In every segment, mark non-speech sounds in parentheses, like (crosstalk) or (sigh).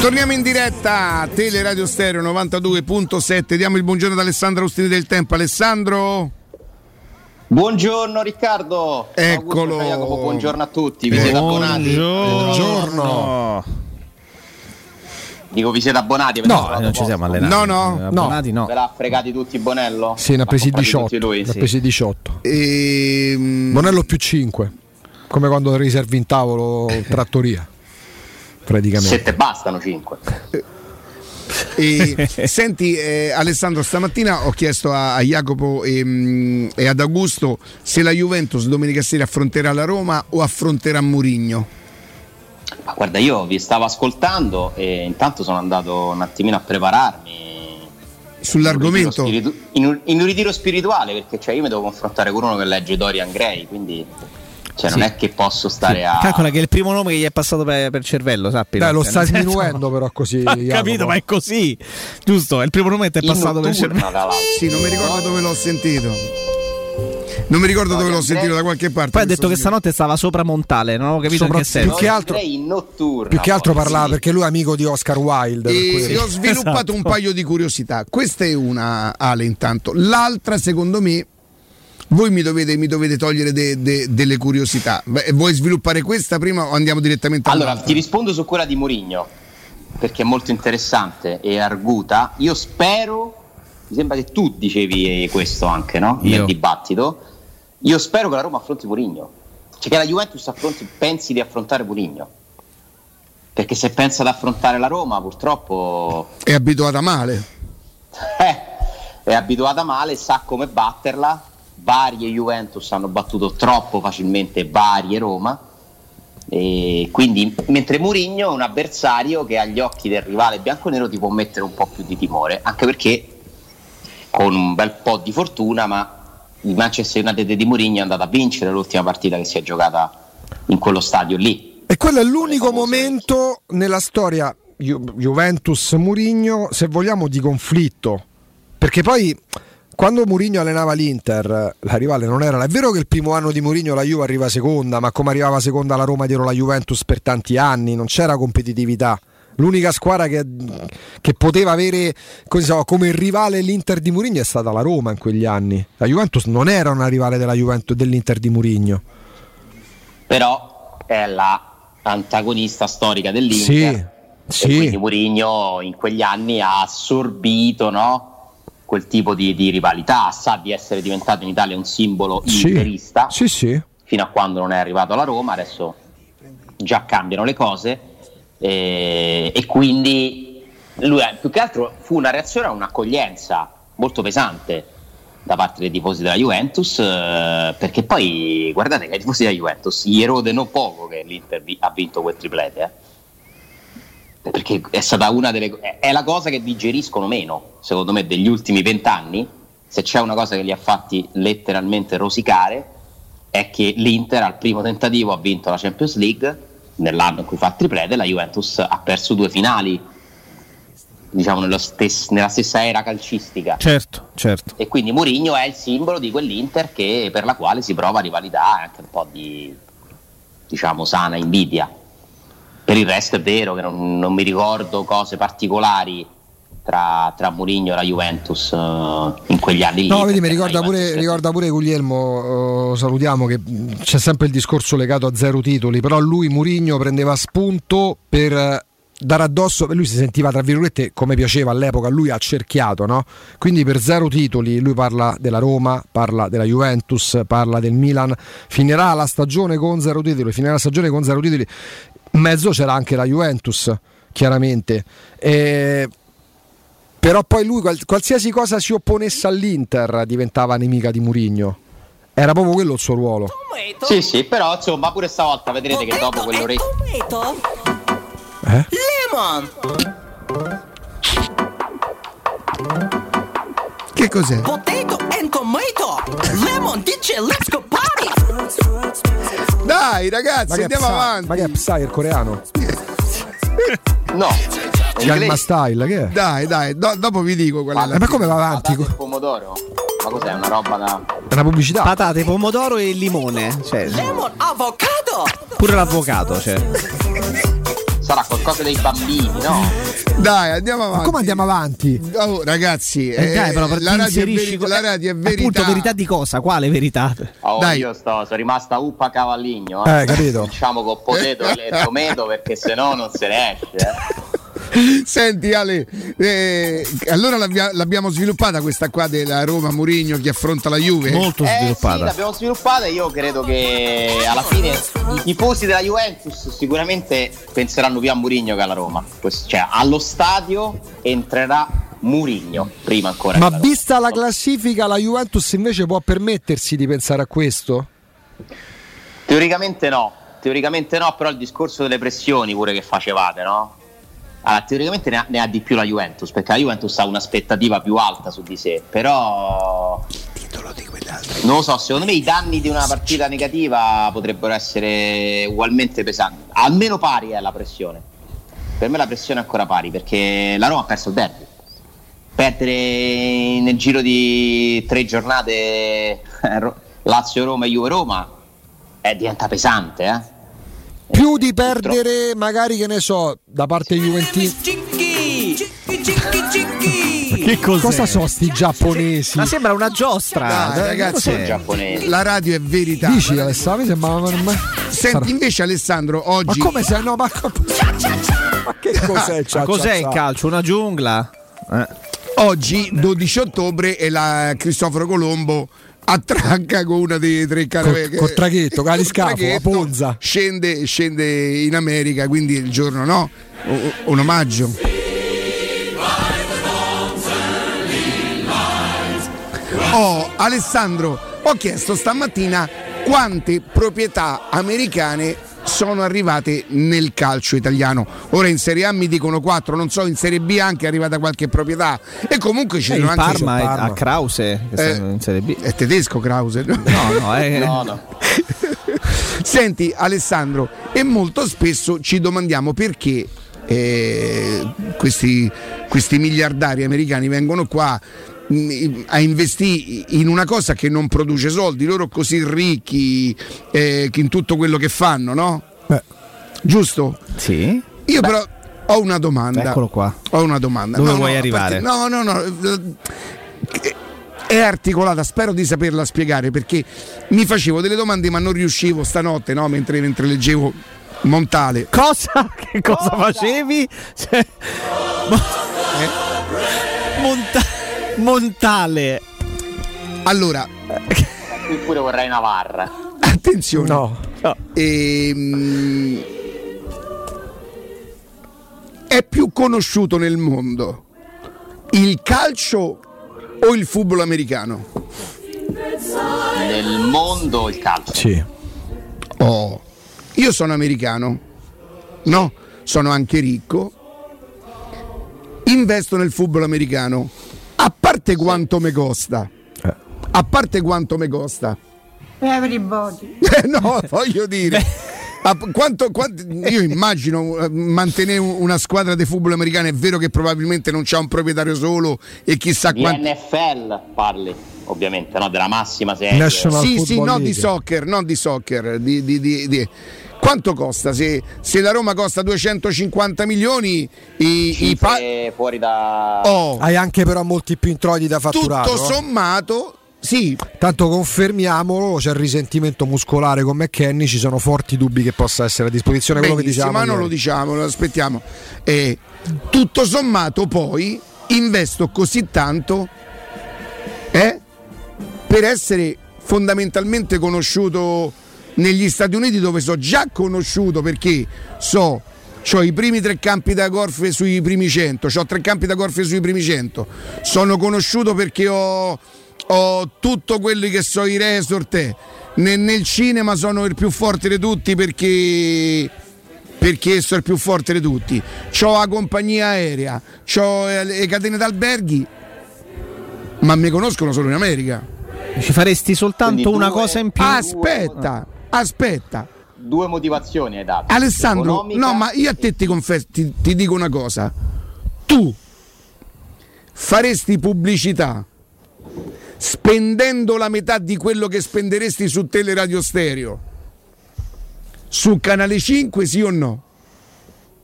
Torniamo in diretta, Teleradio Stereo 92.7. Diamo il buongiorno ad Alessandro Austini del Tempo. Alessandro? Buongiorno Riccardo. Eccolo. Jacopo, buongiorno a tutti. Vi siete abbonati? Buongiorno. Dico vi siete abbonati? No, non ci siamo allenati. No, no. Abbonati no. Ve l'ha fregati tutti Bonello? Sì, ne ha presi Ha comprati 18. tutti Lui, ne ha sì. presi 18. Ehm, Bonello più 5. Come quando riservi in tavolo trattoria. Praticamente. Sette bastano, cinque. e, senti eh, Alessandro, stamattina ho chiesto a, a Jacopo e, mm, e ad Augusto se la Juventus domenica sera affronterà la Roma o affronterà Murigno. Ma guarda, io vi stavo ascoltando e intanto sono andato un attimino a prepararmi. Sull'argomento? In un ritiro, spiritu- in un- in un ritiro spirituale, perché cioè, io mi devo confrontare con uno che legge Dorian Gray, quindi cioè, non Sì. è che posso stare a... Calcola che è il primo nome che gli è passato per, per cervello, sappi. Dai, lo Cioè, stai senso- sminuendo però così. (laughs) Ho capito, ma è così. Giusto, è il primo nome che ti è passato per cervello. l'altro. Sì, non mi ricordo dove l'ho sentito. Non mi ricordo dove l'ho sentito da qualche parte. Poi ha detto che stanotte stava sopra Montale, non ho capito Sopra- in che senso. più che altro- Gray in notturna. Più che altro parlava sì. perché lui è amico di Oscar Wilde. per E cui- ho sviluppato Esatto. un paio di curiosità. Questa è una, Ale, intanto. L'altra, secondo me, voi mi dovete, mi dovete togliere de- de- delle curiosità. Beh, vuoi sviluppare questa prima o andiamo direttamente Allora, all'altra? ti rispondo su quella di Mourinho, perché è molto interessante e arguta. Io spero, mi sembra che tu dicevi questo anche, no? Io. Nel dibattito. Io spero che la Roma affronti Mourinho. Cioè che la Juventus affronti, pensi di affrontare Mourinho. Perché se pensa ad affrontare la Roma, purtroppo È abituata male. (laughs) eh, è abituata male, sa come batterla. Varie Juventus hanno battuto troppo facilmente varie Roma. E quindi, mentre Mourinho è un avversario che agli occhi del rivale bianconero ti può mettere un po' più di timore, anche perché con un bel po' di fortuna, ma il Manchester United di Mourinho è andato a vincere l'ultima partita che si è giocata in quello stadio lì. E quello è l'unico momento nella storia Ju- Juventus-Murigno, se vogliamo, di conflitto. Perché poi quando Mourinho allenava l'Inter, la rivale non era. È vero che il primo anno di Mourinho la Juve arriva seconda, ma come arrivava seconda la Roma dietro la Juventus per tanti anni, non c'era competitività. L'unica squadra che, che poteva avere chiama, come rivale l'Inter di Mourinho è stata la Roma in quegli anni. La Juventus non era una rivale della Juventus, dell'Inter di Mourinho. Però è la antagonista storica dell'Inter. Sì, E sì. quindi Mourinho in quegli anni ha assorbito no, quel tipo di, di rivalità, sa di essere diventato in Italia un simbolo Sì. interista Sì, sì. fino a quando non è arrivato alla Roma, adesso già cambiano le cose e, e quindi lui eh, più che altro fu una reazione a un'accoglienza molto pesante da parte dei tifosi della Juventus eh, perché poi guardate che i tifosi della Juventus gli erodeno poco che l'Inter ha vinto quel triplete eh. Perché è stata una delle è- la cosa che digeriscono meno secondo me degli ultimi vent'anni. Se c'è una cosa che li ha fatti letteralmente rosicare è che l'Inter al primo tentativo ha vinto la Champions League nell'anno in cui fa il triplete la Juventus ha perso due finali diciamo nello stes- nella stessa era calcistica. Certo, certo. e quindi Mourinho è il simbolo di quell'Inter che, per la quale si prova rivalità e anche un po' di diciamo sana invidia per il resto è vero che non, non mi ricordo cose particolari tra, tra Mourinho e la Juventus eh, in quegli anni lì No, vedi, mi ricorda pure, ricorda pure Guglielmo, eh, salutiamo che c'è sempre il discorso legato a zero titoli, però lui Murigno prendeva spunto per eh, dare addosso, lui si sentiva tra virgolette come piaceva all'epoca, lui ha cerchiato, no? Quindi per zero titoli lui parla della Roma, parla della Juventus, parla del Milan, finirà la stagione con zero titoli, finirà la stagione con zero titoli, in mezzo c'era anche la Juventus, chiaramente. E però poi lui qual- qualsiasi cosa si opponesse all'Inter diventava nemica di Murigno. Era proprio quello il suo ruolo. sì sì però insomma pure stavolta vedrete che dopo quell'orecchio? Eh? Lemon! Che cos'è? Potato and tomato! Lemon dice let's go party! Dai ragazzi, Ma è andiamo Psy- avanti. ma che è Psy, il coreano? no inglese. Style, che è? Dai, dai, do- dopo vi dico qual è Eh, la ma come va avanti? patate pomodoro ma cos'è una roba da È una pubblicità? Patate, pomodoro e limone. Cioè, Lemon avocado! pure l'avvocato, cioè. Sarà qualcosa dei bambini, no? Dai, andiamo Ma avanti. come andiamo avanti? Oh, ragazzi, Eh, dai, però per la, radio veri- co- la radio è verità. Appunto, verità di cosa? Quale verità? Oh, Dai. io sto, sono rimasta uppa cavallino. Eh, capito. Diciamo con potato e tomato perché sennò non se ne esce. (laughs) (laughs) Senti Ale, eh, allora l'abbia- l'abbiamo sviluppata questa qua della Roma Murigno che affronta la Juve. Molto Eh sì, sviluppata. l'abbiamo sviluppata e io credo che alla fine i tifosi della Juventus sicuramente penseranno più a Murigno che alla Roma. Cioè, allo stadio entrerà Murigno prima ancora. Ma Roma. vista la classifica, la Juventus invece può permettersi di pensare a questo? Teoricamente no, teoricamente no, però il discorso delle pressioni pure che facevate, no? Allora, teoricamente ne ha, ne ha di più la Juventus, perché la Juventus ha un'aspettativa più alta su di sé, però non lo so, secondo me i danni di una partita negativa potrebbero essere ugualmente pesanti, almeno pari è la pressione. Per me la pressione è ancora pari, perché la Roma ha perso il derby. Perdere nel giro di tre giornate eh, Ro- Lazio-Roma e Juve-Roma eh, diventa pesante, eh? Più di perdere, magari che ne so, da parte cicchi, cicchi. Che cos'è? Cosa sono sti giapponesi? Ma sembra una giostra. Dai, Eh, ragazzi, la radio è verità. Dici Alessandro? Mi sembra. ma- Senti, invece Alessandro, Ma oggi come sei? No, ma, ma che cos'è? Ma cos'è il calcio? Una giungla? Eh. Oggi, 12 ottobre, è la Cristoforo Colombo attracca con una dei tre caravelle. Col- col traghetto, la traghetto, Ponza. Scende, scende in America, quindi il giorno no, un omaggio. Oh, Alessandro, ho chiesto stamattina quante proprietà americane sono arrivate nel calcio italiano. Ora in Serie A mi dicono 4, non so, in Serie B anche è arrivata qualche proprietà. E comunque ci Eh, sono anche Parma è Parma. a Krause che Eh, in Serie B. è tedesco Krause. no? No, no, è (laughs) No, no. (laughs) Senti Alessandro, e molto spesso ci domandiamo perché eh, questi, questi miliardari americani vengono qua mh, a investire in una cosa che non produce soldi, loro così ricchi eh, in tutto quello che fanno, no? Beh. Giusto? Sì. Io però ho una domanda. Eccolo qua. Ho una domanda. Dove No, vuoi no, arrivare? parte- no, no, no. eh, È articolata, spero di saperla spiegare perché mi facevo delle domande ma non riuscivo stanotte, no? mentre, mentre leggevo Montale. Cosa? Che cosa facevi? Cioè, mo- Monta- Montale. Allora, Qui pure vorrei Navarra. attenzione. No. Ehm, è più conosciuto nel mondo il calcio o il football americano? Nel mondo il calcio. Sì. Oh, io sono americano, no? Sono anche ricco, investo nel football americano, a parte quanto mi costa, Eh. a parte quanto mi costa, Everybody. (laughs) Eh, no, voglio dire. a- quanto- quanto- io immagino eh, mantenere un- una squadra di football americano è vero che probabilmente non c'è un proprietario solo e chissà Di quanto NFL parli, ovviamente, no? Della massima serie. National sì, sì, Football no League. di soccer, non di soccer, di, di- di- di- Quanto costa? Se, se la Roma costa 250 milioni, i, i pa- fuori da... oh, Hai anche però molti più introiti da fatturare. tutto sommato, sì, Tanto confermiamolo, c'è il risentimento muscolare con McKenny, ci sono forti dubbi che possa essere a disposizione quello che dicevamo. ma non lo diciamo, lo aspettiamo. E tutto sommato poi investo così tanto eh, per essere fondamentalmente conosciuto negli Stati Uniti dove so già conosciuto perché so ho i primi tre campi da golf sui primi 100, ho tre campi da golf sui primi 100. Sono conosciuto perché ho, ho tutto quello che so i resort. Nel, nel cinema sono il più forte di tutti perché perché sono il più forte di tutti. C'ho la compagnia aerea, c'ho eh, le catene d'alberghi, ma mi conoscono solo in America. Ci faresti soltanto Quindi una due- cosa in più. Aspetta, aspetta. Due motivazioni hai dato. Alessandro, Economica no, ma io a te ti confesso, ti, ti dico una cosa. Tu faresti pubblicità spendendo la metà di quello che spenderesti su Teleradio Stereo. Su Canale 5 sì o no?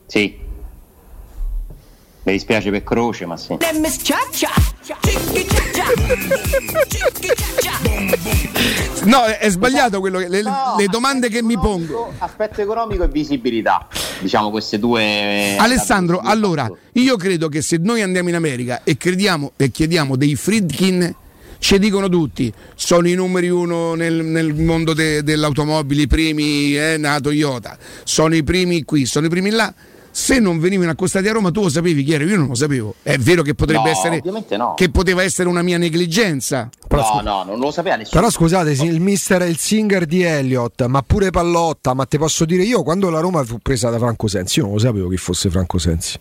Sì. Mi dispiace per Croce, ma sì. No, è, sbagliato quello che, le, No, le domande che mi pongo. Aspetto economico e visibilità. Diciamo queste due. Alessandro, allora, io credo che se noi andiamo in America e, crediamo, e chiediamo dei Friedkin, ci dicono tutti, sono i numeri uno nel, nel mondo de- dell'automobile, i primi, eh, na Toyota, sono i primi qui, sono i primi là. Se non venivano accostati a Roma, tu lo sapevi chi era? Io non lo sapevo. È vero che potrebbe No, essere. ovviamente no. Che poteva essere una mia negligenza. No, no, non lo sapeva nessuno. Però scusate, il mister il singer di Elliott, ma pure Pallotta, ma te posso dire io quando la Roma fu presa da Franco Sensi, io non lo sapevo chi fosse Franco Sensi.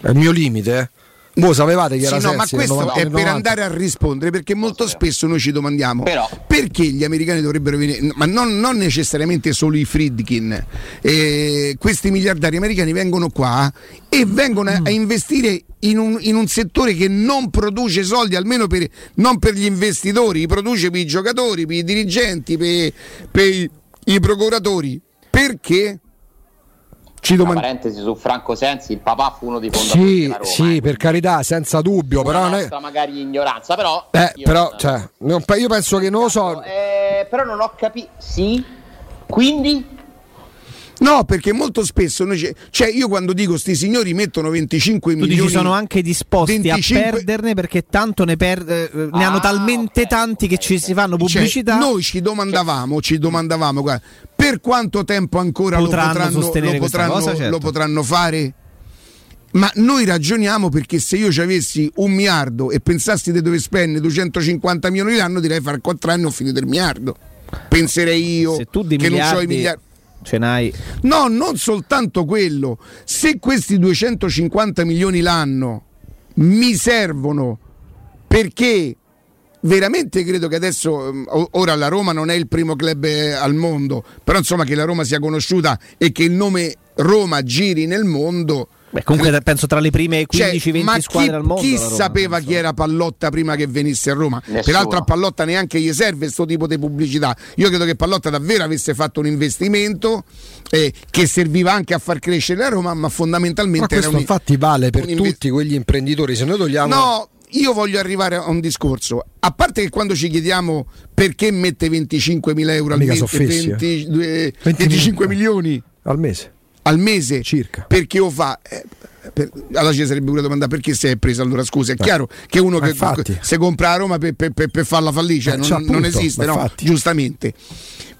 È il mio limite, eh. Voi sapevate Sì, era no, ma questo 90, è per 90? andare a rispondere perché molto spesso noi ci domandiamo Però- perché gli americani dovrebbero venire, ma non, non necessariamente solo i Friedkin, eh, questi miliardari americani vengono qua e vengono a, a investire in un, in un settore che non produce soldi, almeno per, non per gli investitori, produce per i giocatori, per i dirigenti, per, per i, i procuratori. Perché? Ci Una domandiamo. parentesi su Franco Sensi, il papà fu uno dei fondatori Sì, della Roma. sì, eh. per carità, senza dubbio, Una però non è- nostra magari ignoranza, però. eh, io però non- cioè, non- io penso che non lo so. Eh, però non ho capito. Sì. Quindi No, perché molto spesso noi ci- cioè io quando dico sti signori mettono 25 Tu milioni dici sono anche disposti 25 a perderne perché tanto ne, per- eh, ne hanno Ah, talmente ok, tanti che ok, ci si fanno Cioè, pubblicità. noi ci domandavamo, ci domandavamo guarda, per quanto tempo ancora Potranno lo potranno, sostenere lo potranno- cosa, certo. lo potranno fare? Ma noi ragioniamo perché se io ci avessi un miliardo e pensassi di dover spendere 250 milioni l'anno, direi fare 4 anni ho finito il miliardo. Penserei io Se tu di che non so i miliardi miliardi. Ce n'hai No, non soltanto quello. Se questi 250 milioni l'anno mi servono perché veramente credo che adesso, o- ora la Roma non è il primo club eh, al mondo, però insomma che la Roma sia conosciuta e che il nome Roma giri nel mondo. Beh, comunque penso tra le prime Cioè, 15-20 ma squadre chi, al mondo. chi Roma, sapeva chi era Pallotta prima che venisse a Roma? Nessuno. Peraltro a Pallotta neanche gli serve questo tipo di pubblicità. Io credo che Pallotta davvero avesse fatto un investimento eh, che serviva anche a far crescere la Roma, ma Ma fondamentalmente era questo un, infatti vale per un inve- tutti quegli imprenditori, se noi togliamo No, io voglio arrivare a un discorso. A parte che quando ci chiediamo perché mette 25.000 euro al mese, so fessi, eh. 22 20 25 milioni al mese. Al mese Circa. perché lo fa eh, per- allora ci sarebbe pure domanda perché si è presa allora scusa è chiaro che uno che Eh, infatti. se compra a Roma per, per- per- per farla fallire cioè, Eh, non, cioè, non appunto, esiste ma no giustamente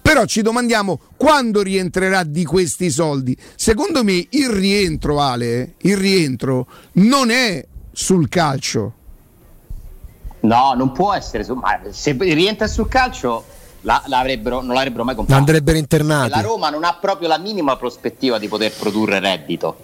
però ci domandiamo quando rientrerà di questi soldi secondo me il rientro Ale il rientro non è sul calcio No, non può essere. su- ma se rientra sul calcio, la- l'avrebbero- non l'avrebbero mai comprato. Andrebbero internati. la Roma non ha proprio la minima prospettiva di poter produrre reddito.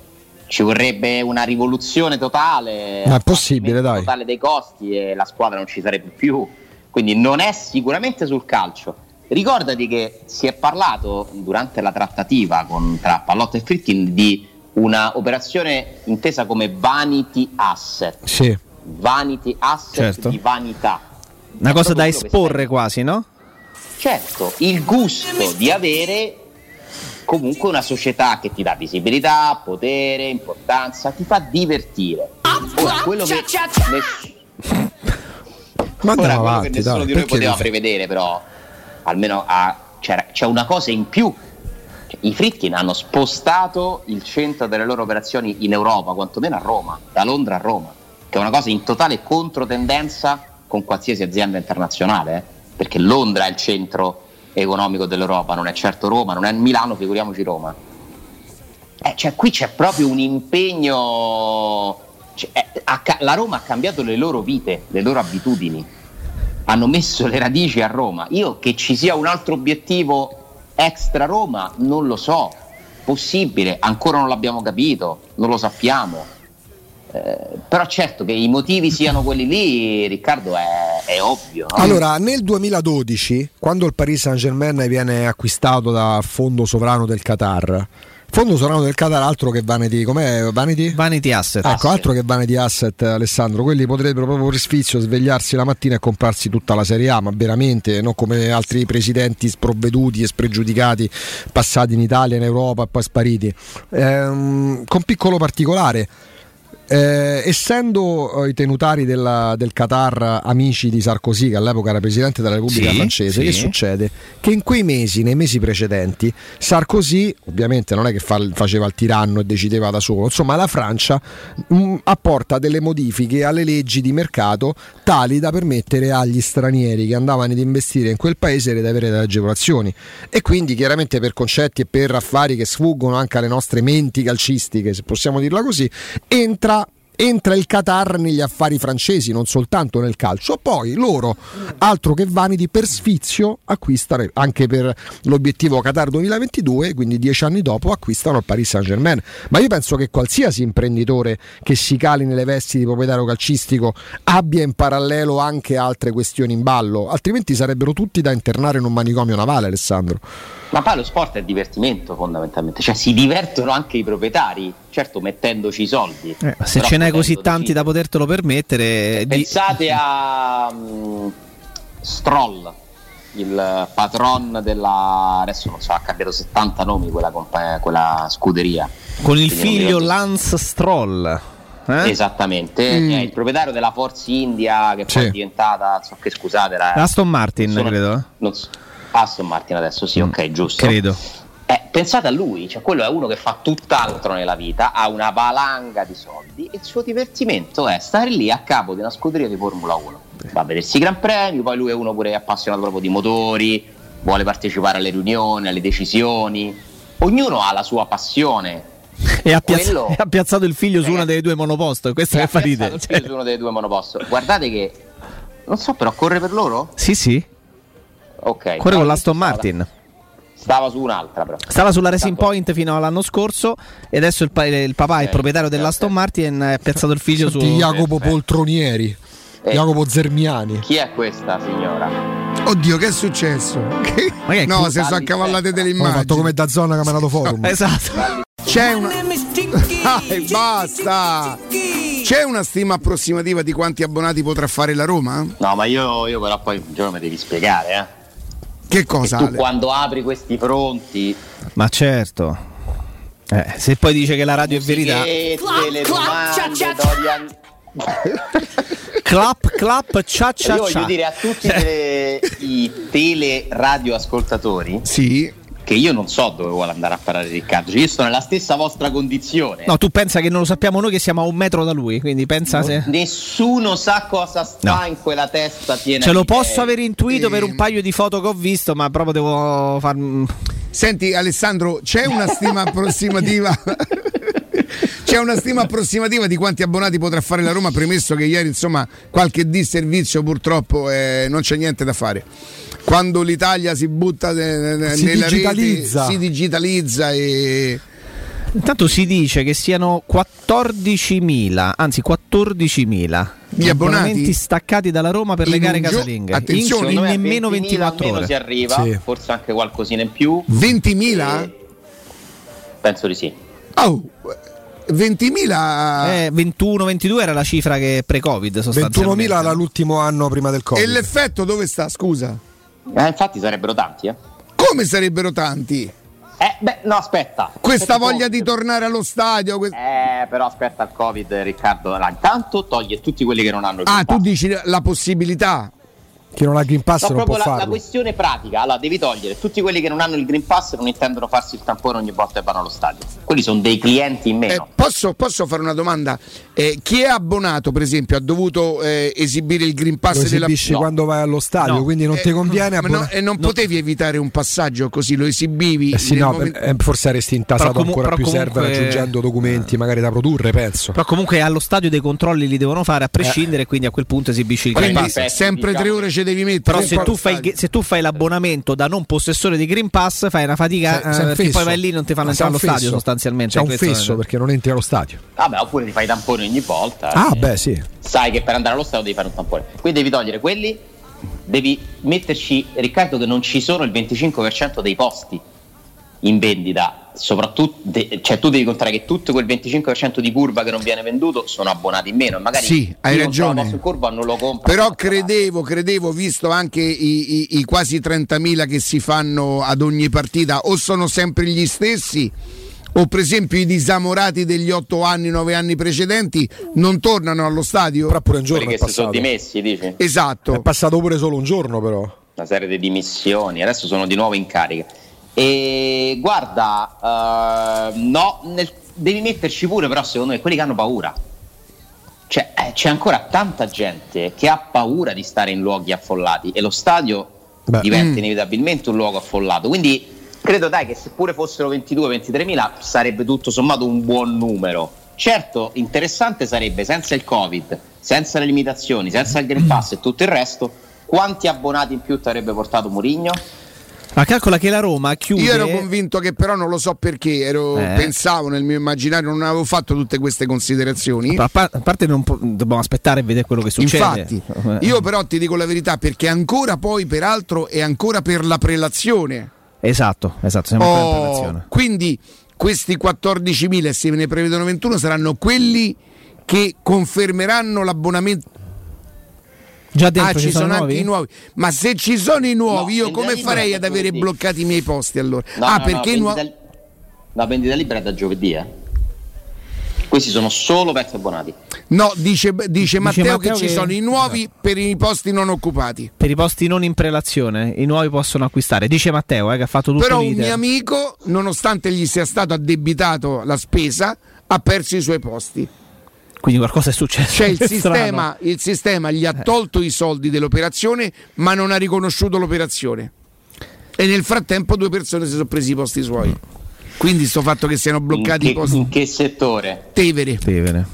Ci vorrebbe una rivoluzione totale, Ma è possibile, dai. totale dei costi e la squadra non ci sarebbe più. Quindi non è sicuramente sul calcio. Ricordati che si è parlato durante la trattativa con, tra Pallotta e Fritkin di una operazione intesa come vanity asset. Sì. Vanity asset Certo. di vanità. Una cosa da esporre quasi, no? Certo, il gusto di avere comunque una società che ti dà visibilità, potere, importanza, ti fa divertire. Ora, quello che ness- Ma ora, quello avanti, che nessuno dai, di noi poteva dici- prevedere, però almeno c'era- c'è una cosa in più. Cioè, I Fritkin hanno spostato il centro delle loro operazioni in Europa, quantomeno a Roma, da Londra a Roma, che è una cosa in totale controtendenza con qualsiasi azienda internazionale, eh, perché Londra è il centro economico dell'Europa, non è certo Roma, non è Milano, figuriamoci Roma. Eh, cioè, qui c'è proprio un impegno. cioè, eh, ha la Roma ha cambiato le loro vite, le loro abitudini. Hanno messo le radici a Roma. Io che ci sia un altro obiettivo extra Roma, non lo so. Possibile, ancora non l'abbiamo capito, non lo sappiamo. Eh, però certo che i motivi siano quelli lì, Riccardo, è, è ovvio. no? Allora, nel 2012, quando il Paris Saint Germain viene acquistato dal fondo sovrano del Qatar, Fondo sovrano del Qatar, altro che Vanity, com'è Vanity? Vanity Asset. Ecco, altro che Vanity Asset, Alessandro, quelli potrebbero proprio per sfizio svegliarsi la mattina e comprarsi tutta la Serie A, ma veramente non come altri presidenti sprovveduti e spregiudicati passati in Italia, in Europa e poi spariti. Ehm, con piccolo particolare. Eh, essendo eh, i tenutari della- del Qatar amici di Sarkozy, che all'epoca era presidente della Repubblica Sì, francese, sì. che succede? Che in quei mesi, nei mesi precedenti, Sarkozy, ovviamente non è che fa- faceva il tiranno e decideva da solo, insomma la Francia mh, apporta delle modifiche alle leggi di mercato tali da permettere agli stranieri che andavano ad investire in quel paese di avere delle agevolazioni. E quindi chiaramente per concetti e per affari che sfuggono anche alle nostre menti calcistiche, se possiamo dirla così, entra entra il Qatar negli affari francesi, non soltanto nel calcio. Poi loro, altro che vaniti, per sfizio acquistano, anche per l'obiettivo Qatar 2022, quindi dieci anni dopo, acquistano il Paris Saint Germain. Ma io penso che qualsiasi imprenditore che si cali nelle vesti di proprietario calcistico abbia in parallelo anche altre questioni in ballo, altrimenti sarebbero tutti da internare in un manicomio navale, Alessandro. Ma poi lo sport è divertimento fondamentalmente, cioè si divertono anche i proprietari, certo mettendoci i soldi. Eh, se ce potendo così tanti da potertelo permettere, di- Pensate a mm, Stroll, il patron della adesso non so, ha cambiato 70 nomi quella, compa- quella scuderia. con il Quindi figlio Lance Stroll. eh? Esattamente, Mm. il proprietario della Force India che poi Sì. è diventata, so che scusate, era Aston Martin, sono- credo. eh. so- Aston Martin adesso, sì, ok, giusto. Credo. Eh, pensate a lui, cioè quello è uno che fa tutt'altro nella vita, ha una valanga di soldi e il suo divertimento è stare lì a capo di una scuderia di Formula 1. Va a vedersi i Gran Premi, poi lui è uno pure appassionato proprio di motori, vuole partecipare alle riunioni, alle decisioni. Ognuno ha la sua passione. (laughs) E ha, piazz- Quello- (laughs) ha piazzato il figlio su una Ragazzi, delle due monoposto. Questo che fa ridere. il figlio su uno dei due monoposto. Guardate che non so, però corre per loro? Sì, sì. Ok. Corre No, con l'Aston Martin. Stava su un'altra però. Stava sulla Racing Tanto- Point fino all'anno scorso e adesso il, pa- il papà, il Ok, proprietario dell'Aston. Martin, ha piazzato il figlio su... Senti, Jacopo eh. Poltronieri, Eh. Jacopo Zermiani. Chi è questa signora? Oddio, che è successo? Che- Ma che è no, si sono accavallate delle Ho fatto immagini. come da zona Camerano Forum. (laughs) Esatto. C'è una. Dai, basta! C'è una stima approssimativa di quanti abbonati potrà fare la Roma? No, ma io, io però poi un giorno mi devi spiegare, eh. Che cosa? Tu Ale? quando apri questi fronti, Ma certo. Eh, se poi dice che la radio è verità... le domande, Dorian... Clap, clap, cia cia Io voglio cia. dire a tutti le- i tele radioascoltatori Sì. Che io non so dove vuole andare a parare Riccardo, cioè io sto nella stessa vostra condizione. No, tu pensa che non lo sappiamo noi che siamo a un metro da lui, quindi pensa se... Nessuno sa cosa sta No. in quella testa piena Ce lo posso aver intuito per un Ehm. paio di foto che ho visto, ma proprio devo far... Senti Alessandro, c'è una stima (laughs) approssimativa? C'è una stima approssimativa di quanti abbonati potrà fare la Roma, premesso che ieri insomma qualche disservizio purtroppo eh, non c'è niente da fare. Quando l'Italia si butta ne- ne- Si nella digitalizza. rete, si digitalizza e Intanto si dice che siano 14.000, anzi 14.000 Gli abbonati? staccati dalla Roma per le gare casalinghe. attenzione, in, nemmeno 20.000 24 almeno ore. si arriva, Sì. forse anche qualcosina in più. 20.000? Eh, Penso di sì. Oh, 20.000 Eh, 21-22 era la cifra che pre-Covid 21.000 sostanzialmente. era l'ultimo anno prima del Covid. e l'effetto dove sta? Scusa. Eh, infatti sarebbero tanti, eh. Come sarebbero tanti? Eh, beh, no, aspetta. Questa Aspetta, voglia di tornare allo stadio? que- Eh, però aspetta il Covid, Riccardo. Allora, intanto toglie tutti quelli che non hanno il Ah, tu dici la possibilità. Chi non ha Green Pass No, non può proprio la, la farlo. questione pratica. Allora, devi togliere tutti quelli che non hanno il Green Pass e non intendono farsi il tampone ogni volta che vanno allo stadio. Quelli sono dei clienti in Eh, meno. posso, posso fare una domanda? Eh, chi è abbonato, per esempio, ha dovuto eh, esibire il Green Pass Lo della esibisci no. quando vai allo stadio, No. quindi non ti Eh, conviene ma no, e non potevi evitare un passaggio così, lo esibivi. Eh sì, no, momento- eh, forse saresti intasato comu- ancora più server comunque- aggiungendo documenti magari da produrre, penso. Però comunque allo stadio dei controlli li devono fare a prescindere, quindi a quel punto esibisci il Green Pass. Sempre tre ore ci devi mettere. Però per se tu, fai, se tu fai l'abbonamento da non possessore di Green Pass, fai una fatica Sei- eh, sei fesso. poi vai lì e non ti fanno entrare allo stadio sostanzialmente. C'è un è- fesso perché non entri allo stadio. Vabbè, oppure ti fai i tamponi ogni volta. Ah, eh. beh, sì. Sai che per andare allo stadio devi fare un tampone. Quindi devi togliere quelli, devi metterci, Riccardo, che non ci sono il 25% dei posti. In vendita, soprattutto, de- cioè tu devi contare che tutto quel 25% di curva che non viene venduto sono abbonati in meno, magari Sì, hai non ragione. in curva non lo compro. Però credevo, credevo, visto anche i, i- i quasi 30.000 che si fanno ad ogni partita, o sono sempre gli stessi, o per esempio i disamorati degli 8 anni, 9 anni precedenti non tornano allo stadio? Però pure un giorno quelli è che si sono passato. dimessi, dici? Esatto. È passato pure solo un giorno, però. una serie di dimissioni, adesso sono di nuovo in carica. E guarda, eh, no, nel- devi metterci pure però secondo me quelli che hanno paura. Cioè, eh, c'è ancora tanta gente che ha paura di stare in luoghi affollati e lo stadio Beh. diventa Mm. inevitabilmente un luogo affollato. Quindi credo dai che seppure fossero 22-23 mila sarebbe tutto sommato un buon numero. Certo, interessante sarebbe senza il Covid, senza le limitazioni, senza il Green Pass e tutto il resto, quanti abbonati in più ti avrebbe portato Murigno? Ma calcola che la Roma chiude. Io ero convinto che però non lo so perché, ero- Eh. pensavo nel mio immaginario, non avevo fatto tutte queste considerazioni. A pa- a parte po- dobbiamo aspettare e vedere quello che succede. Infatti, Eh. io però ti dico la verità perché ancora poi, peraltro, è ancora per la prelazione. Esatto, esatto, siamo ancora in Oh, prelazione. quindi questi 14.000 e se ne prevedono 21 saranno quelli che confermeranno l'abbonamento. Già dentro ah, ci sono, nuovi? anche i nuovi. Ma se ci sono i nuovi, No, io come farei ad avere giovedì. bloccati i miei posti allora? No, ah, no, perché i no, nuovi. vendita- la vendita libera è da giovedì, eh. Questi sono solo vecchi abbonati. No, dice, dice Matteo, Matteo che ci che- sono i nuovi per i posti non occupati. Per i posti non in prelazione, i nuovi possono acquistare. Dice Matteo, eh, che ha fatto tutto Però un l'iter. mio amico, nonostante gli sia stato addebitato la spesa, ha perso i suoi posti. Quindi qualcosa è successo. Cioè il (laughs) sistema, il sistema gli ha tolto i soldi dell'operazione, ma non ha riconosciuto l'operazione. E nel frattempo due persone si sono presi i posti suoi. Quindi sto fatto che siano In bloccati i che, posti. in che settore? Tevere. Tevere.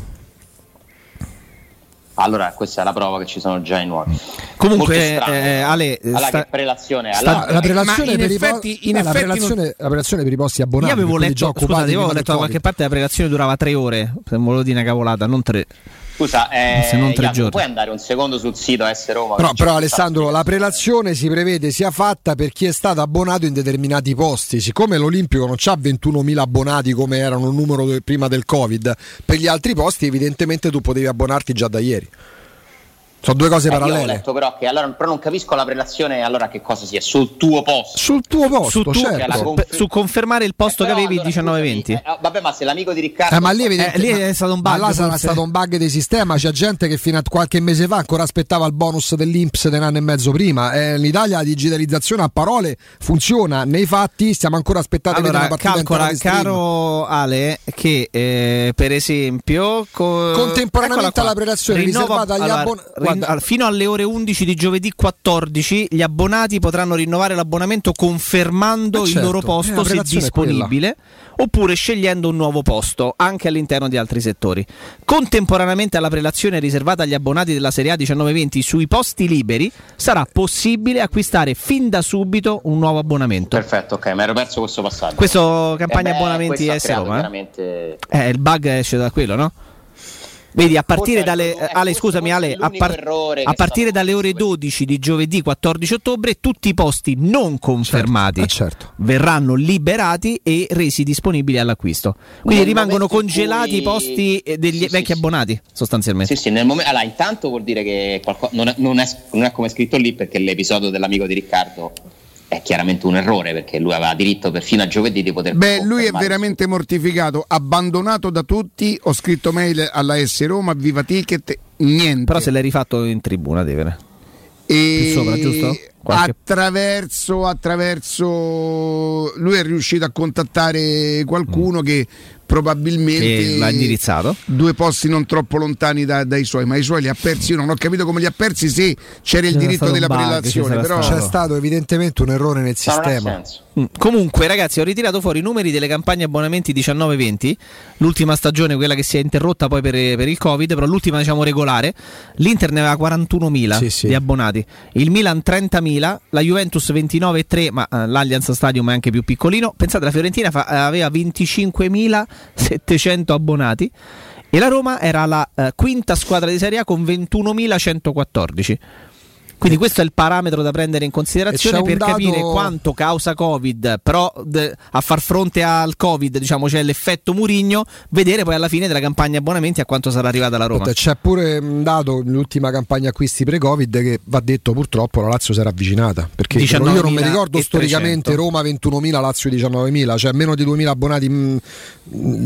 Allora, questa è la prova che ci sono già i nuovi. Comunque, strano. eh, Ale, allora, sta- che prelazione sta- La prelazione in per i po- in la prelazione- la prelazione per i posti abbonati. io avevo letto, occupati scusate, io avevo letto da qualche parte la prelazione durava tre ore. Se volevo dire una cavolata, non tre. Scusa, eh, Se non tre Jacopo, giorni. puoi andare un secondo sul sito S Roma? Però, però Alessandro, la prelazione si prevede sia fatta per chi è stato abbonato in determinati posti. Siccome l'Olimpico non ha 21.000 abbonati come erano il numero prima del Covid, per gli altri posti evidentemente tu potevi abbonarti già da ieri. Sono due cose Eh, io ho parallele. letto però che allora però non capisco la prelazione allora che cosa sia sul tuo posto. Sul tuo posto, Su, tu- certo. La su- confer- su confermare il posto Eh, che avevi allora, 19-20. scusami, eh, vabbè, ma se l'amico di Riccardo Eh, ma lì, evidente- Eh, lì ma- è stato un ma bug, là sarà forse. stato un bug di sistema. C'è gente che fino a qualche mese fa ancora aspettava il bonus dell'Inps di un anno e mezzo prima. Eh, in Italia la digitalizzazione a parole funziona, nei fatti stiamo ancora aspettando di Allora, vedere una partita calcola, caro Ale, che eh, per esempio co- Contemporaneamente alla prelazione Rinnova- riservata agli allora, abbon- fino alle ore 11 di giovedì 14 gli abbonati potranno rinnovare l'abbonamento confermando Eh il certo, loro eh, la posto se prelazione è disponibile oppure scegliendo un nuovo posto anche all'interno di altri settori. Contemporaneamente alla prelazione riservata agli abbonati della Serie A 19-20 sui posti liberi sarà possibile acquistare fin da subito un nuovo abbonamento. Perfetto, ok, mi ero perso questo passaggio. Questo campagna Eh beh, abbonamenti creato Roma. eh? veramente- Eh, il bug esce da quello, no? Vedi, a partire è dalle l'unico- Ale, scusami Ale, è a, par- a è partire dalle ore fatto. 12 di giovedì 14 ottobre tutti i posti non confermati eh, certo. verranno liberati e resi disponibili all'acquisto. Quindi Nel rimangono congelati cui- i posti degli Sì, vecchi sì. abbonati, sostanzialmente. Sì, sì, nel momento. Allora, intanto vuol dire che qualco- non, è, non è- non è come è scritto lì, perché l'episodio dell'amico di Riccardo è chiaramente un errore, perché lui aveva diritto per fino a giovedì di poter Beh, lui è veramente mortificato, abbandonato da tutti. Ho scritto mail alla S Roma, Viva Ticket, niente. Però se l'hai rifatto in tribuna, Tevere. E più sopra, giusto? Qualche- Attraverso, attraverso lui è riuscito a contattare qualcuno che probabilmente Che l'ha indirizzato. due posti non troppo lontani da- dai suoi, ma i suoi li ha persi. Io non ho capito come li ha persi se c'era il diritto della bug, prelazione, però stato. C'è stato evidentemente un errore nel sistema. Mm. Comunque, ragazzi, ho ritirato fuori i numeri delle campagne abbonamenti 19-20. L'ultima stagione, quella che si è interrotta poi per, per il Covid, però l'ultima, diciamo, regolare. L'Inter ne aveva 41.000 Sì, sì. di abbonati, il Milan 30.000, la Juventus 29,3, ma eh, l'Allianz Stadium è anche più piccolino. Pensate, la Fiorentina fa- aveva 25.700 abbonati. E la Roma era la eh, quinta squadra di Serie A con 21.114. Quindi questo è il parametro da prendere in considerazione per dato- capire quanto causa Covid, però d- a far fronte al Covid, diciamo, c'è l'effetto Murigno, vedere poi alla fine della campagna abbonamenti a quanto sarà arrivata la Roma. C'è pure un dato nell'ultima campagna acquisti pre-Covid che va detto purtroppo la Lazio si era avvicinata perché io non mi 19.300. ricordo storicamente Roma 21.000, Lazio 19.000, cioè meno di 2.000 abbonati mh,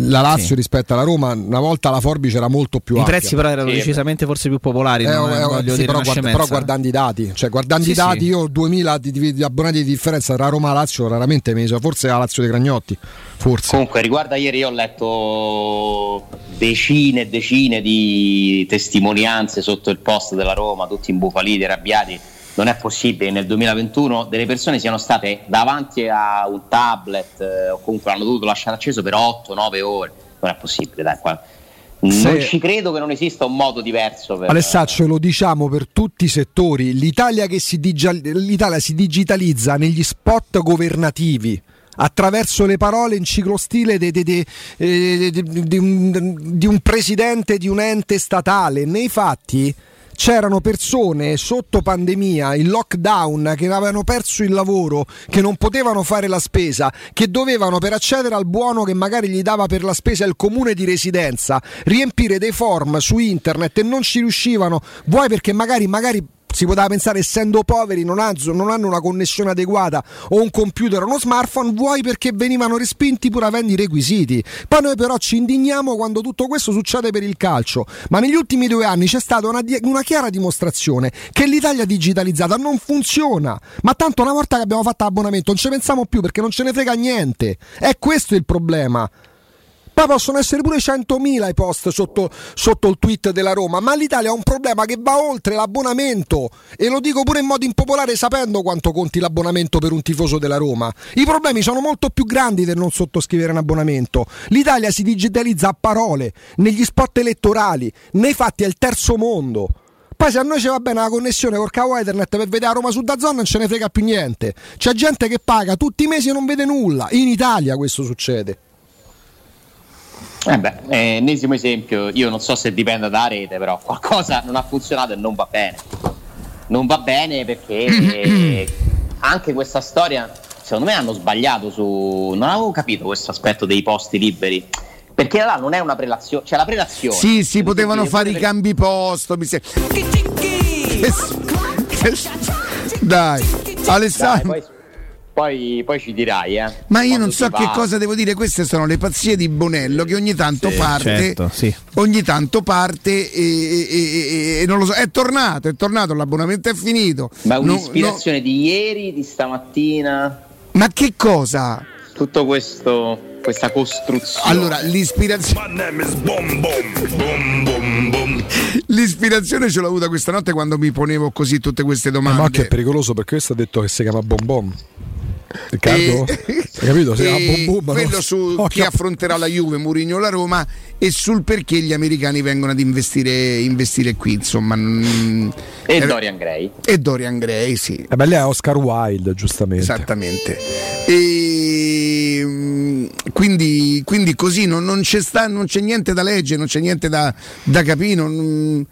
la Lazio Sì. rispetto alla Roma, una volta la forbice era molto più I ampia. prezzi però erano Sì. decisamente forse più popolari, Eh, non eh, voglio sì, dire però, guarda- però guardando i dati, cioè guardando Sì, i dati, sì. io ho 2000 di, di- di abbonati di differenza tra Roma e Lazio raramente meso, forse la Lazio dei Cragnotti, forse. Comunque, riguarda ieri, io ho letto decine e decine di testimonianze sotto il post della Roma, tutti imbufaliti, arrabbiati. Non è possibile che nel 2021 delle persone siano state davanti a un tablet eh, o comunque l'hanno dovuto lasciare acceso per 8-9 ore. Non è possibile, dai. qua- Non Se- ci credo che non esista un modo diverso per. Alessaccio, lo diciamo per tutti i settori, l'Italia, che si, digia- l'Italia si digitalizza negli spot governativi attraverso le parole in ciclostile eh, di un, di un presidente di un ente statale. Nei fatti c'erano persone sotto pandemia, in lockdown, che avevano perso il lavoro, che non potevano fare la spesa, che dovevano per accedere al buono che magari gli dava per la spesa il comune di residenza, riempire dei form su internet e non ci riuscivano, vuoi perché magari, magari si poteva pensare essendo poveri non, ha- non hanno una connessione adeguata o un computer o uno smartphone, vuoi perché venivano respinti pur avendo i requisiti. Poi noi però ci indigniamo quando tutto questo succede per il calcio, ma negli ultimi due anni c'è stata una, una chiara dimostrazione che l'Italia digitalizzata non funziona, ma tanto una volta che abbiamo fatto l'abbonamento non ci pensiamo più perché non ce ne frega niente. È questo il problema. Poi possono essere pure 100.000 i post sotto, sotto il tweet della Roma, ma l'Italia ha un problema che va oltre l'abbonamento e lo dico pure in modo impopolare sapendo quanto conti l'abbonamento per un tifoso della Roma. I problemi sono molto più grandi del non sottoscrivere un abbonamento. L'Italia si digitalizza a parole, negli spot elettorali, nei fatti è il terzo mondo. Poi se a noi ci va bene la connessione col cavo Ethernet per vedere a Roma su Dazzon non ce ne frega più niente. C'è gente che paga tutti i mesi e non vede nulla. In Italia questo succede. Eh beh, eh, ennesimo esempio, io non so se dipende da rete, però qualcosa non ha funzionato e non va bene. Non va bene perché eh, anche questa storia, secondo me hanno sbagliato su... Non avevo capito questo aspetto dei posti liberi. Perché là non è una prelazione, cioè la prelazione. Sì, si potevano fare i cambi posto. Mi se- Dai, Dai, Alessandro. poi, poi, poi ci dirai, eh. Ma io non so che va. cosa devo dire, queste sono le pazzie di Bonello che ogni tanto parte, certo, sì. ogni tanto parte e, e- e- e non lo so, è tornato, è tornato, l'abbonamento è finito. Ma No- un'ispirazione di ieri, di stamattina, no- ma che cosa? tutto questo, questa costruzione. Allora, l'ispirazione, l'ispirazione ce l'ho avuta questa notte quando mi ponevo così tutte queste Ma occhio è domande. pericoloso perché questo ha detto che si chiama Bom Bom. Riccardo? E- Hai capito? Chiama e Bom Bom. ma quello non- su Occhio. chi affronterà la Juve, Mourinho o la Roma e sul perché gli americani vengono ad investire, investire qui, insomma. mm, E eh, Dorian Gray. e Dorian Gray, sì. Eh beh, lei è Oscar Wilde, giustamente. Esattamente. E, mm, quindi, quindi così non, non c'è sta- non c'è niente da leggere, non c'è niente da, da capire. non-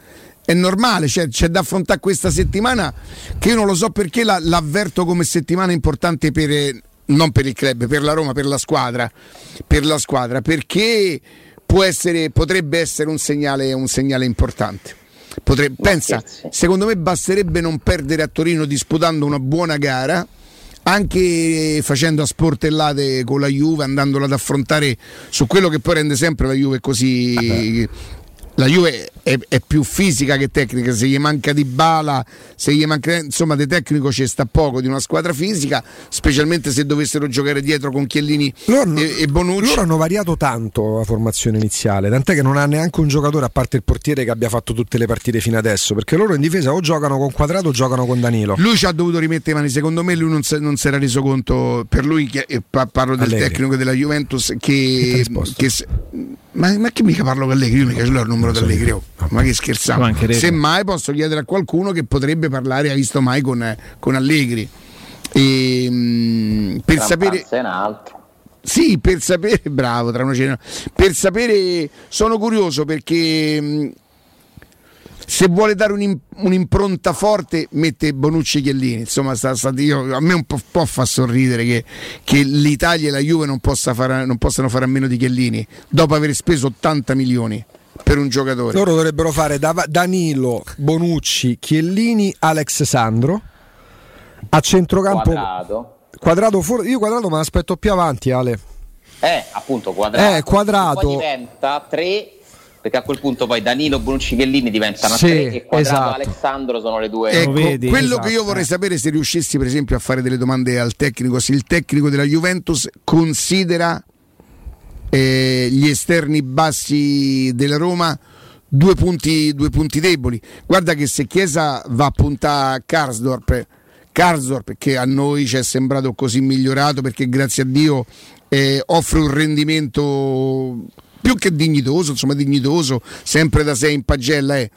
è normale, cioè, c'è da affrontare questa settimana che io non lo so perché la- l'avverto come settimana importante per, eh, non per il club, per la Roma, per la squadra, per la squadra perché può essere, potrebbe essere un segnale, un segnale importante. Potre- pensa, secondo me basterebbe non perdere a Torino disputando una buona gara, anche facendo a sportellate con la Juve, andandola ad affrontare su quello che poi rende sempre la Juve così. La Juve è, è più fisica che tecnica, se gli manca di bala, se gli manca insomma di tecnico ci sta poco di una squadra fisica, specialmente se dovessero giocare dietro con Chiellini Loro, e, e Bonucci. loro hanno variato tanto la formazione iniziale, tant'è che non ha neanche un giocatore a parte il portiere che abbia fatto tutte le partite fino adesso, perché loro in difesa o giocano con Quadrato o giocano con Danilo. Lui ci ha dovuto rimettere i mani, secondo me lui non si, non si era reso conto, per lui, che, pa- parlo del Allegri. tecnico della Juventus, Che che... ma, ma che mica parlo con Allegri? Io mica ce l'ho il numero di Allegri, oh. ma che scherzavo. Semmai posso chiedere a qualcuno che potrebbe parlare, ha visto mai con, con Allegri. E, mm, per sapere... È un altro. Sì, per sapere, (laughs) bravo, tra una cena. Per sapere, sono curioso perché mh, se vuole dare un'im- un'impronta forte mette Bonucci e Chiellini insomma sta, sta- io- a me un po', po' fa sorridere che, che l'Italia e la Juve non, possa fare- non possano fare a meno di Chiellini dopo aver speso 80 milioni per un giocatore Loro dovrebbero fare da- Danilo, Bonucci, Chiellini, Alex Sandro. A centrocampo Quadrato. quadrato fuori. Io quadrato me l'aspetto più avanti, Ale. Eh, appunto, quadrato. Eh, Quadrato. Poi diventa 3 perché a quel punto poi Danilo, Bonucci, Chiellini diventano Sì, 3 e Quadrato esatto. Alessandro sono le due. Ecco, vedi? quello Esatto, che io vorrei eh. sapere se riuscissi per esempio a fare delle domande al tecnico, se il tecnico della Juventus considera eh, gli esterni bassi della Roma due punti, due punti deboli. Guarda che se Chiesa va a puntare a Karsdorp, Karsdorp che a noi ci è sembrato così migliorato perché grazie a Dio eh, offre un rendimento più che dignitoso, insomma dignitoso, sempre da sé in pagella è.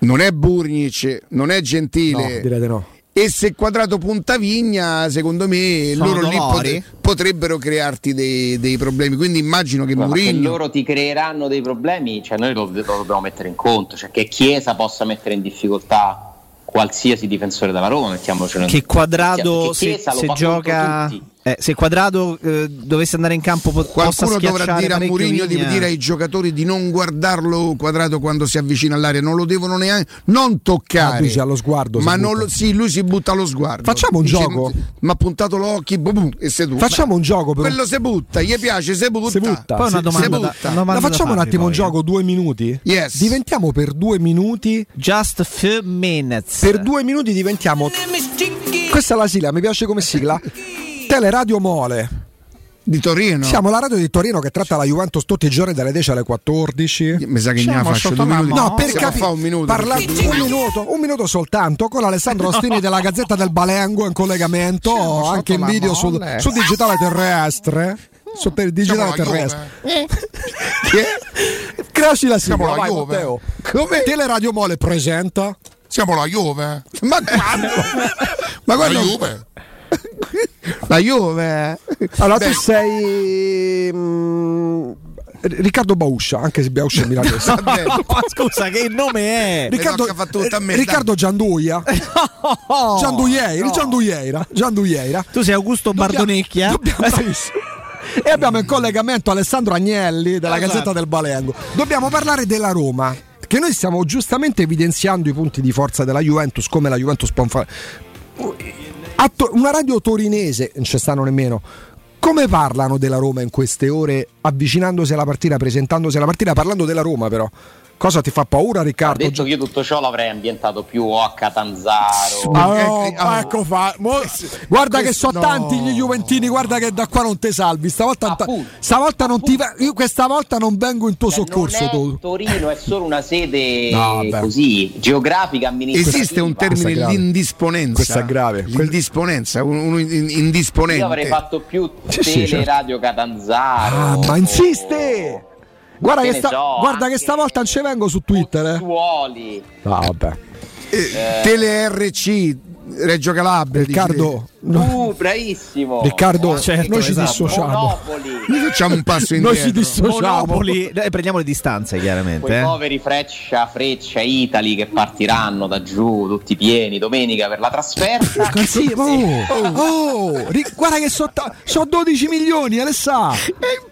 Non è Burnic, non è Gentile. No, direi di no. E se quadrato punta vigna, secondo me Sono loro lì potre- potrebbero crearti dei, dei problemi. Quindi immagino che Ma che Mourinho loro ti creeranno dei problemi, cioè noi lo, lo dobbiamo mettere in conto, cioè che Chiesa possa mettere in difficoltà qualsiasi difensore della Roma, mettiamocelo in Che quadrado Perché se, se gioca. Eh, se quadrado eh, dovesse andare in campo po- possa Qualcuno dovrà dire a Mourinho di dire ai giocatori di non guardarlo quadrato quando si avvicina all'area, non lo devono neanche non toccare. Ah, dici allo sguardo si Ma non lo- sì, lui si butta allo sguardo. Facciamo un gioco? Ma ha puntato l'occhio boom, boom, e seduto. Facciamo un gioco per Quello si butta, gli piace, si butta. Si butta. Poi una Si- domanda, si da, butta. una domanda facciamo un attimo un poi. gioco, due minuti? Yes. Diventiamo per due minuti. Just few minutes. Per due minuti diventiamo. Questa è la sigla, mi piace come sigla. Teleradio Mole. Di Torino. Siamo la radio di Torino che tratta la Juventus tutti i giorni dalle 10 alle 14. Mi sa che ne faccio due la minuti. No, per capire, un minuto. un minuto, un minuto soltanto con Alessandro Ostini della Gazzetta del Balengo in collegamento, Siamo anche in la video su, molle. su digitale terrestre. Su per digitale la terrestre. (laughs) Che è? Cresci la Siamo sigla, la vai, Juve. Matteo. Come? Teleradio Mole presenta. Siamo la Juve. Ma quando? Ma La quando? Juve. La Juve. Allora Beh, tu sei mm, Riccardo Bauscia, anche se Bauscia è milanese. (laughs) (laughs) Ma scusa, che nome è? Riccardo, me, Riccardo Gianduia. (laughs) Gianduiera, Gianduiera, Gianduiera. Tu sei Augusto Bardonecchia? Dobbiamo, bravissimo. E abbiamo in collegamento Alessandro Agnelli della Esatto. Gazzetta del Balengo. Dobbiamo parlare della Roma. Che noi stiamo giustamente evidenziando i punti di forza della Juventus, come la Juventus può fare. To- Una radio torinese, non ci stanno nemmeno. Come parlano della Roma in queste ore, avvicinandosi alla partita, presentandosi alla partita, parlando della Roma però? Cosa ti fa paura Ho Riccardo? detto che io tutto ciò l'avrei ambientato più o a Catanzaro. Ah, Eh, ah, ecco fa. Mo- guarda che questo so no. tanti gli Juventini, guarda che da qua non ti salvi. Stavolta, Appunto. stavolta non ti io questa volta non vengo in tuo Cioè, soccorso. non è tu. Torino è solo una sede No, così geografica amministrativa. Esiste un termine, Questa l'indisponenza. Questa è grave. L'indisponenza, uno in- indisponente. Io avrei fatto più certo. teleradio Catanzaro. Ah, ma insiste! Guarda che sta- so, guarda che stavolta non ci vengo su Twitter. Eh. Pozzuoli. Ah, vabbè. Eh, Tele RC, Reggio Calabria. Riccardo, Uh, bravissimo. Riccardo, certo, noi ci esatto. dissociamo. Monopoli. (laughs) dici, facciamo un passo Noi indietro. ci dissociamo. Monopoli. Eh, prendiamo le distanze, chiaramente. Quei eh. poveri Freccia, Freccia, Itali che partiranno da giù tutti pieni domenica per la trasferta. Sì, oh, (laughs) oh, ri- guarda che so, ta- so 12 milioni, Alessà.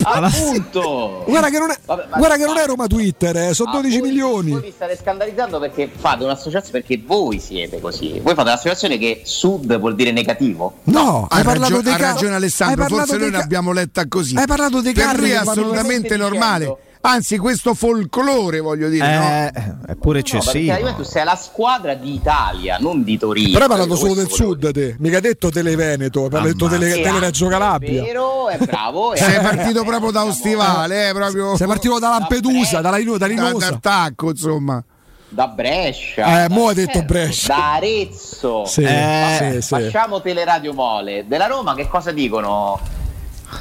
Appunto. Guarda che non è, Vabbè, ma- guarda che non è Roma Twitter, eh, sono Ah, 12 voi- milioni. Voi vi state scandalizzando perché fate un'associazione perché voi siete così. Voi fate un'associazione che sud vuol dire negativo. No, Ha, hai parlato ragio- dei ha ragione Alessandro, parlato forse noi ca- l'abbiamo letta così. Hai parlato dei per carri lui è che vanno- assolutamente normale. dicendo? Anzi, questo folklore, voglio dire, no? Eh, è pure No, perché la eccessivo. Juventus è la squadra d'Italia, non di Torino. Però hai parlato solo del sud te, mica detto Tele Veneto, hai detto Tele, dire. tele Reggio È Calabria. vero, è bravo. (laughs) è- Sei partito proprio da Ostivale, eh, proprio Sei partito da Lampedusa, da, Lino- da da, Linosa. d'attacco, insomma. Da Brescia. Eh, mo hai Da- detto Brescia. Da Arezzo. Sì, Eh, sì, sì. Facciamo teleradio mole. Della Roma che cosa dicono?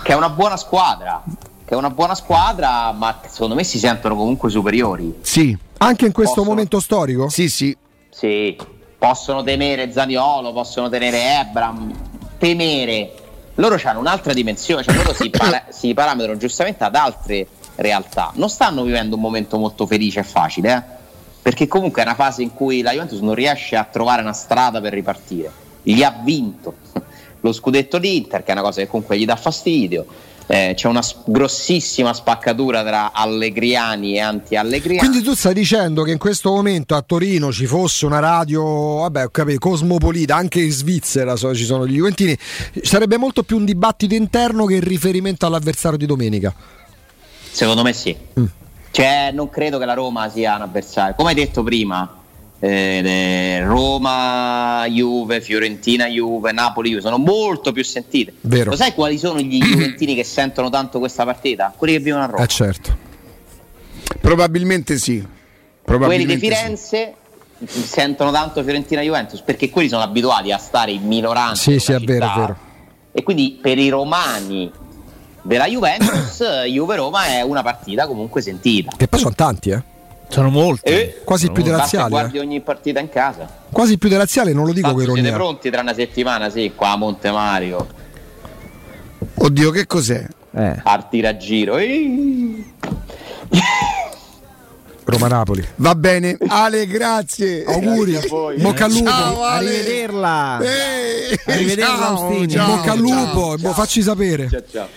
Che è una buona squadra. Che è una buona squadra, ma secondo me si sentono comunque superiori. Sì, Anche in questo Posso- momento storico? sì, sì. Sì, possono temere Zaniolo, possono tenere Ebram, temere. Loro hanno un'altra dimensione, cioè loro si, (coughs) para- si parametrano giustamente ad altre realtà. Non stanno vivendo un momento molto felice e facile, eh? Perché comunque è una fase in cui la Juventus non riesce a trovare una strada per ripartire. Gli ha vinto (laughs) lo scudetto l'Inter, che è una cosa che comunque gli dà fastidio. Eh, c'è una s- grossissima spaccatura tra allegriani e anti-allegriani. Quindi tu stai dicendo che in questo momento a Torino ci fosse una radio, vabbè, capito, cosmopolita, anche in Svizzera so- ci sono gli Juventini, sarebbe molto più un dibattito interno che il riferimento all'avversario di domenica. Secondo me sì. Cioè, non credo che la Roma sia un avversario. Come hai detto prima, eh, eh, Roma, Juve, Fiorentina, Juve, Napoli, Juve sono molto più sentite. Vero. Lo sai quali sono gli (clears throat) Juventini che sentono tanto questa partita? Quelli che vivono a Roma. Eh certo. Probabilmente sì. Quelli Probabilmente di sì. Firenze sentono tanto Fiorentina Juventus perché quelli sono abituati a stare in minoranza. Sì, sì, è vero, è vero. E quindi per i romani della Juventus, (coughs) Juve-Roma è una partita comunque sentita. Che poi sono tanti, eh. Sono molti. E Quasi più dei basta che laziali. guardi eh. ogni partita in casa. Quasi più laziali, non lo dico Tanto per siete ironia. pronti tra una settimana, sì, qua a Monte Mario, Oddio, che cos'è? Eh. al tiragiro. Ehi. Roma-Napoli. Va bene. Ale, grazie. Auguri. Grazie a voi. Bocca al lupo. Ciao, Ale. Arrivederla. Eh, Arrivederla, ciao, Austini. ciao, Bocca al ciao. lupo, boh, facci sapere. Ciao, ciao.